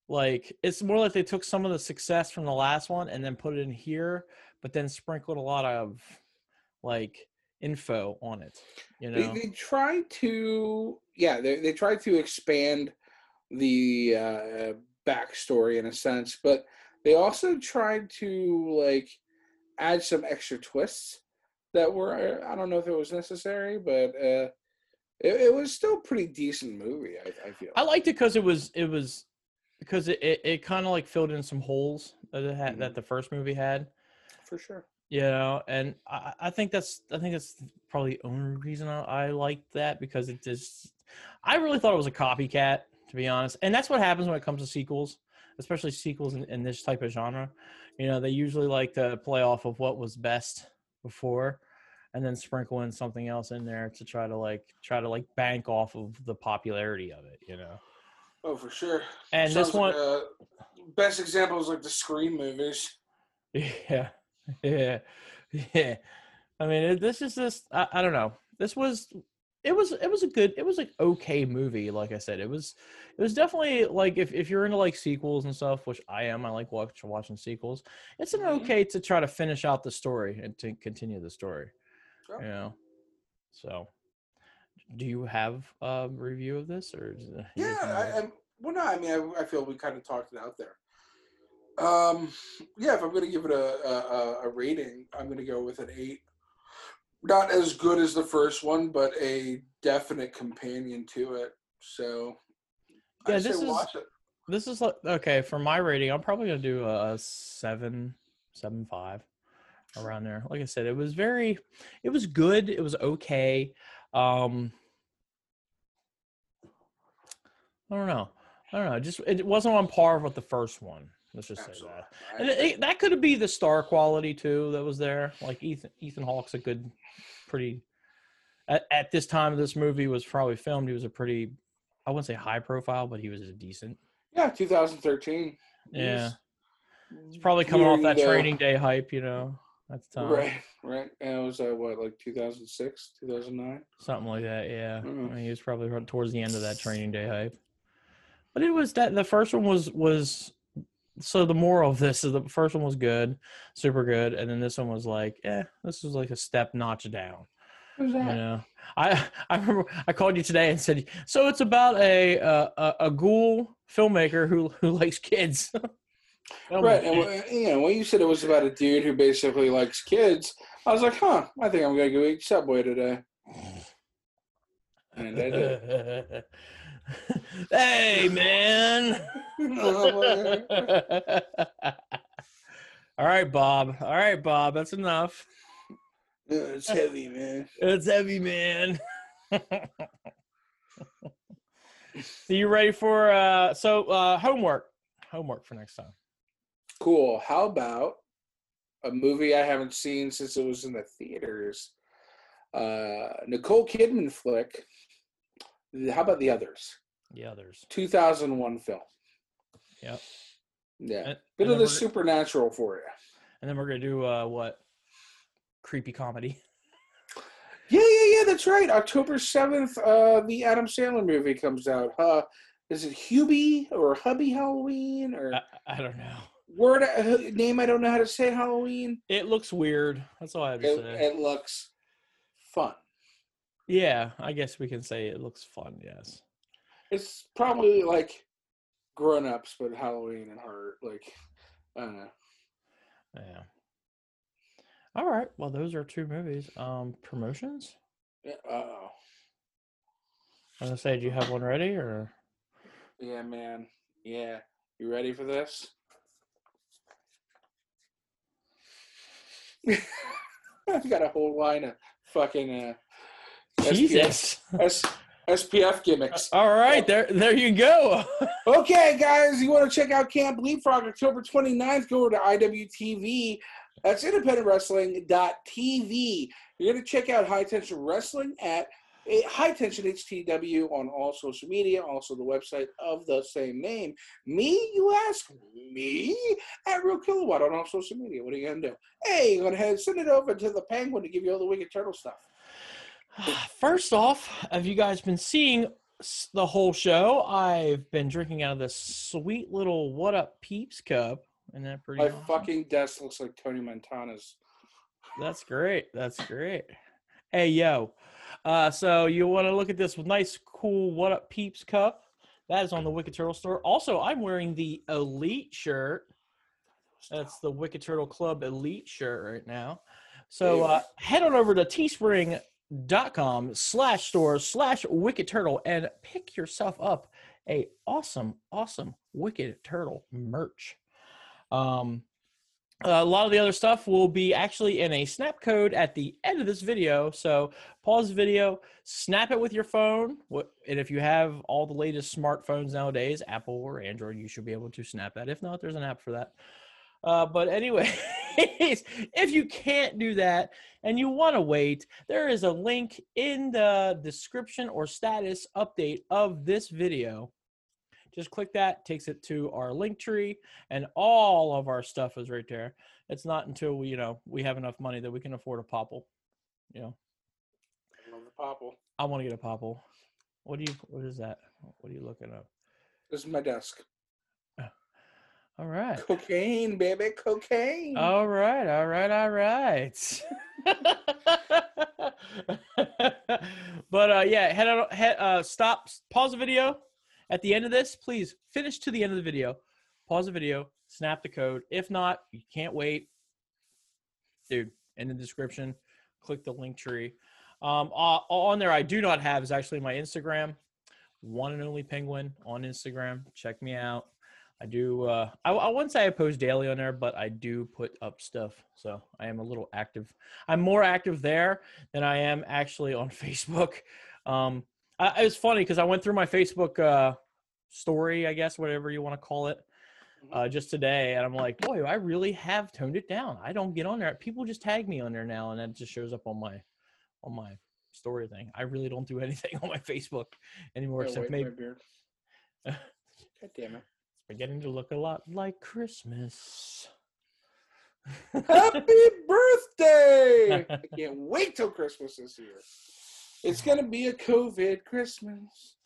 like it's more like they took some of the success from the last one and then put it in here but then sprinkled a lot of like info on it you know They, they try to yeah. They they try to expand the uh, backstory in a sense, but they also tried to like add some extra twists that were I don't know if it was necessary, but uh, it, it was still a pretty decent movie. I, I feel. I liked it because it was it was because it, it, it kind of like filled in some holes that it had that mm-hmm. the first movie had for sure. you know and I, I think that's i think that's probably the only reason I, I liked that because it just i really thought it was a copycat to be honest and that's what happens when it comes to sequels especially sequels in, in this type of genre you know they usually like to play off of what was best before and then sprinkle in something else in there to try to like try to like bank off of the popularity of it you know Oh, for sure. and this one like, uh, best example is like the Scream movies. Yeah, yeah, yeah. I mean, it, this is just I, I don't know. This was it was it was a good it was an okay movie. Like I said, it was it was definitely like if if you're into like sequels and stuff, which I am. I like watch, watching sequels. It's an Mhm. okay to try to finish out the story and to continue the story. Sure. You know, so. Do you have a review of this, or is Yeah, I, I, well, no, I mean, I, I feel we kind of talked it out there. Um, yeah, if I'm going to give it a, a, a- rating, I'm going to go with an eight. Not as good as the first one, but a definite companion to it. So, Yeah, I this is-. This is like okay for my rating. I'm probably gonna do a seven, seven five, around there. Like I said, it was very, it was good. It was okay. Um, I don't know. I don't know. Just it wasn't on par with the first one. Let's just say that. And it, it- that could be the star quality too that was there. Like Ethan Ethan Hawke's a good, pretty. At, at this time of this movie was probably filmed. He was a pretty, I wouldn't say high profile, but he was a decent. yeah, 2013. Yeah. He's It's probably coming off that the- training day hype, you know, time. Right, right. And it was uh, what, like 2006, 2009? Something like that, yeah. Mm. I mean, he was probably towards the end of that training day hype. But it was that the first one was was so the moral of this is the first one was good, super good, and then this one was like, eh, this was like a step notch down. Who's You that? know, I I remember I called you today and said, so it's about a uh, a, a ghoul filmmaker who who likes kids. Right, and "Eh." wh- you know when you said it was about a dude who basically likes kids, I was like, "Huh, I think I'm gonna go eat Subway today." And I did. hey man. All right, Bob. All right, Bob. That's enough. It's heavy, man. It's heavy, man. so you ready for uh so uh homework. Homework for next time. Cool. How about a movie I haven't seen since it was in the theaters? Uh, Nicole Kidman flick. How about the others? The others. 2001 film. Yep. Yeah, And, bit and of the supernatural for you. and then we're gonna do uh what? Creepy comedy. Yeah, yeah, yeah. That's right. October seventh, uh, the Adam Sandler movie comes out. Huh? is it Hubie or Hubby Halloween or I, I don't know. Word uh, name I don't know how to say Halloween? It looks weird. That's all I have to It, say. it looks fun. Yeah, I guess we can say it looks fun. Yes. It's probably like grown ups, but Halloween and horror. Like I don't know. Yeah. All right. Well, those are two movies. Um, promotions. Yeah, uh-oh. I was gonna say, do you have one ready or? Yeah, man. Yeah. You ready for this? I've got a whole line of fucking uh, SPF, Jesus. S, SPF gimmicks. All right, there, there you go. Okay, guys, you want to check out Camp Leapfrog October 29th? Go over to IWTV That's independentwrestling.tv. You're going to check out High Tension Wrestling at eh, High Tension HTW on all social media, also the website of the same name. Me, you ask? Me? At Real Kilowatt on all social media. What are you to do? Hey, you're to send it over to the Penguin to give you all the Wicked Turtle stuff. First off, have you guys been seeing the whole show? I've been drinking out of this sweet little What Up Peeps cup. Isn't that pretty? My awesome? fucking desk looks like Tony Montana's. That's great. That's great. Hey, yo. Uh, so you want to look at this nice, cool What Up Peeps cup? That is on the Wicked Turtle store. Also, I'm wearing the Elite shirt. That's the Wicked Turtle Club Elite shirt right now. So uh, head on over to teespring.com slash store slash Wicked Turtle and pick yourself up a awesome, awesome Wicked Turtle merch. Um, a lot of the other stuff will be actually in a snap code at the end of this video. So pause the video, snap it with your phone. And if you have all the latest smartphones nowadays, Apple or Android, you should be able to snap that. If not, there's an app for that. Uh, but anyway, if you can't do that and you want to wait, there is a link in the description or status update of this video. Just click that, takes it to our link tree, and all of our stuff is right there. It's not until we, you know, we have enough money that we can afford a popple. You know, I love the popple. I want to get a popple. What do you? What is that? What are you looking up? This is my desk. All right. Cocaine, baby, cocaine. All right, all right, all right. but uh yeah, head on head uh stop pause the video at the end of this, please finish to the end of the video. Pause the video, snap the code. If not, you can't wait. Dude, in the description, click the link tree. Um on there I do not have is actually my Instagram. One and only penguin on Instagram. Check me out. I do. Uh, I, I wouldn't say I post daily on there, but I do put up stuff. So I am a little active. I'm more active there than I am actually on Facebook. Um, I, it was funny because I went through my Facebook uh, story, I guess, whatever you want to call it, uh, just today, and I'm like, boy, I really have toned it down. I don't get on there. People just tag me on there now, and it just shows up on my on my story thing. I really don't do anything on my Facebook anymore, Yeah, except maybe. God damn it. beginning to look a lot like Christmas. Happy birthday! I can't wait till Christmas this year. It's gonna be a COVID Christmas.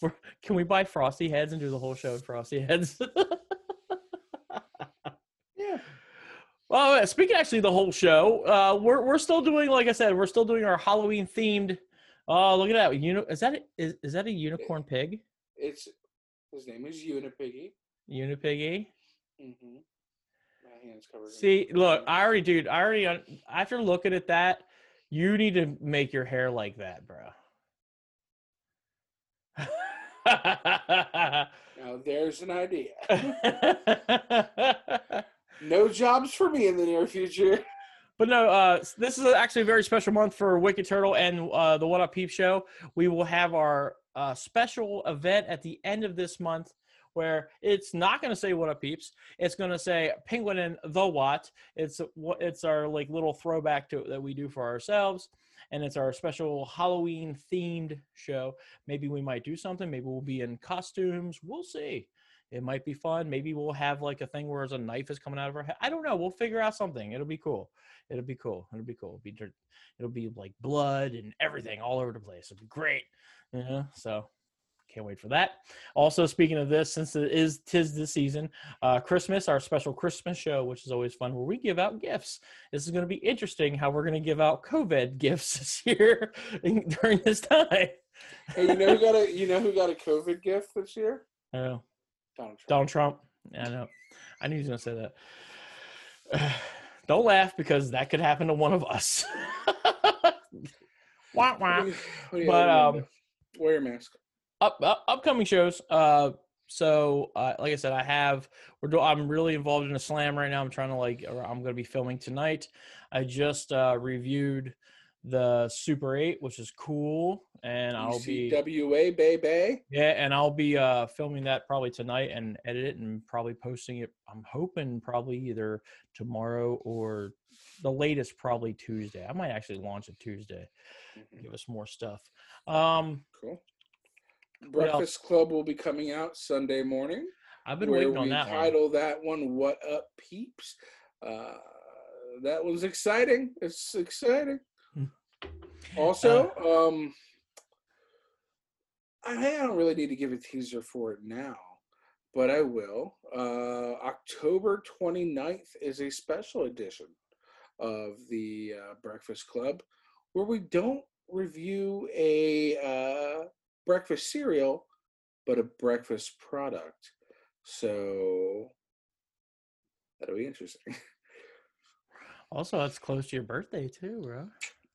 We're- Can we buy Frosty heads and do the whole show with Frosty heads? Yeah. well, uh, speaking actually the whole show, uh, we're we're still doing, like I said, we're still doing our Halloween themed. Oh, look at that! You know, is that a, is, is that a unicorn pig? It's his name is Unipiggy. Unipiggy. Mm-hmm. My hands covered. in- See, look, I already, dude, I already, after looking at that, you need to make your hair like that, bro. Now there's an idea. No jobs for me in the near future. But no, uh, this is actually a very special month for Wicked Turtle and uh, the What Up Peep Show. We will have our uh, special event at the end of this month where it's not going to say What Up Peeps. It's going to say Penguin and the What. It's it's our like little throwback to that we do for ourselves, and it's our special Halloween themed show. Maybe we might do something. Maybe we'll be in costumes. We'll see. It might be fun. Maybe we'll have like a thing where a knife is coming out of our head. I don't know. We'll figure out something. It'll be cool. It'll be cool. It'll be cool. It'll be. It'll be like blood and everything all over the place. It'll be great. Yeah. So can't wait for that. Also, speaking of this, since it is tis the season, uh, Christmas, our special Christmas show, which is always fun, where we give out gifts. This is going to be interesting how we're going to give out COVID gifts this year during this time. Hey, you know who got a you know who got a COVID gift this year? Oh, Donald Trump. Donald Trump. Yeah, I know. I knew he was going to say that. Don't laugh because that could happen to one of us. wah, wah. you- what do you- But, what do you um, wear your mask. Up, up upcoming shows. Uh, so uh, like I said, I have we're do- I'm really involved in a slam right now. I'm trying to like or I'm going to be filming tonight. I just uh, reviewed the Super 8, which is cool. And I'll be CWA baby. yeah, and I'll be uh filming that probably tonight and edit it and probably posting it. I'm hoping probably either tomorrow or the latest probably Tuesday. I might actually launch it Tuesday. Mhm. Give us more stuff. Um Cool. Breakfast Club will be coming out Sunday morning. I've been waiting on that one. title that one "What Up, Peeps." Uh, that one's exciting. It's exciting. Hmm. Also, Uh, um, I don't really need to give a teaser for it now, but I will. Uh, October 29th is a special edition of the uh, Breakfast Club where we don't review a uh, breakfast cereal, but a breakfast product. So that'll be interesting. Also, it's close to your birthday too, bro.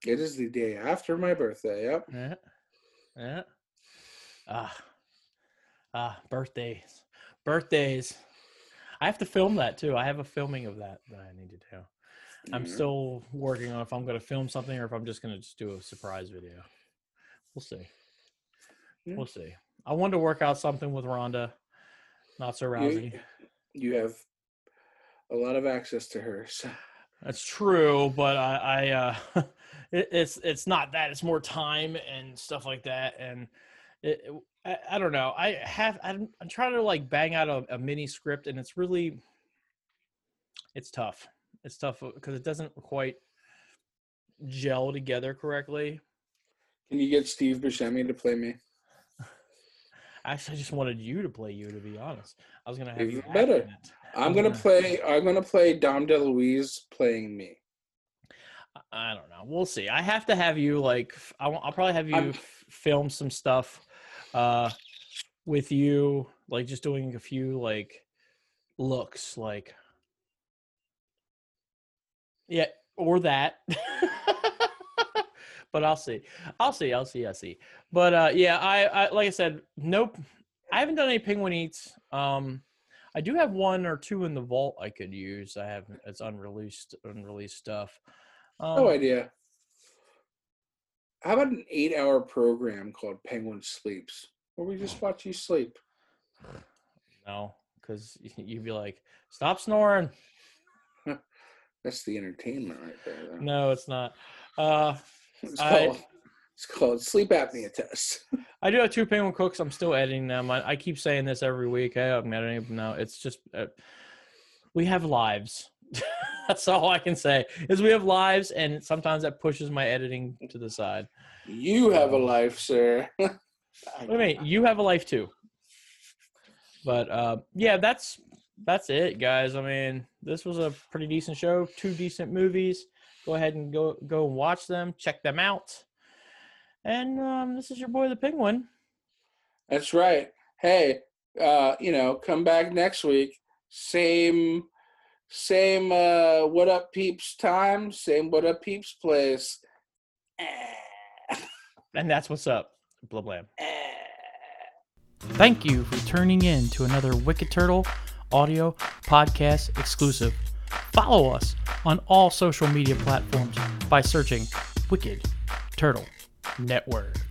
It is the day after my birthday. Yep. Yeah. Yeah. Ah. Ah, birthdays. Birthdays. I have to film that too. I have a filming of that that I need to do. I'm Mhm. still working on if I'm going to film something or if I'm just going to just do a surprise video. We'll see. Yeah. We'll see. I wanted to work out something with Rhonda. Not so You, you have a lot of access to her. So. That's true, but I, I uh, it, it's it's not that. It's more time and stuff like that, and it, it- I, I don't know. I have I'm, I'm trying to like bang out a, a mini script, and it's really it's tough. It's tough because it doesn't quite gel together correctly. Can you get Steve Buscemi to play me? Actually, I just wanted you to play you. To be honest, I was gonna have you better. it. I'm I'm gonna gonna- play. I'm gonna play Dom DeLuise playing me. I- don't know. We'll see. I have to have you like. I'll, probably have you f- film some stuff, uh, with you, like just doing a few like looks, like yeah, or that. but I'll see. I'll see. I'll see. I'll see. But uh, yeah, I, I like I said, nope. I haven't done any penguin eats. Um, I do have one or two in the vault I could use. I have it's unreleased unreleased stuff. Um, No idea. How about an eight-hour program called Penguin Sleeps, where we just watch you sleep? No, because you'd be like, "Stop snoring." That's the entertainment right there. Though. No, it's not. Uh, It's I- called. It's called sleep apnea test. I do have two penguin cooks. I'm still editing them. I, I keep saying this every week. Hey, I'm editing them now. It's just uh, we have lives. That's all I can say is we have lives, and sometimes that pushes my editing to the side. You have a life, sir. What do you mean? You have a life too. But uh, yeah, that's that's it, guys. I mean, this was a pretty decent show. Two decent movies. Go ahead and go go and watch them. Check them out. And um, this is your boy the Penguin. That's right. Hey, uh, you know, come back next week. Same, same. Uh, what up, peeps? Time. Same. What up, peeps? Place. And that's what's up. Blah blah. Thank you for tuning in to another Wicked Turtle audio podcast exclusive. Follow us on all social media platforms by searching Wicked Turtle Network.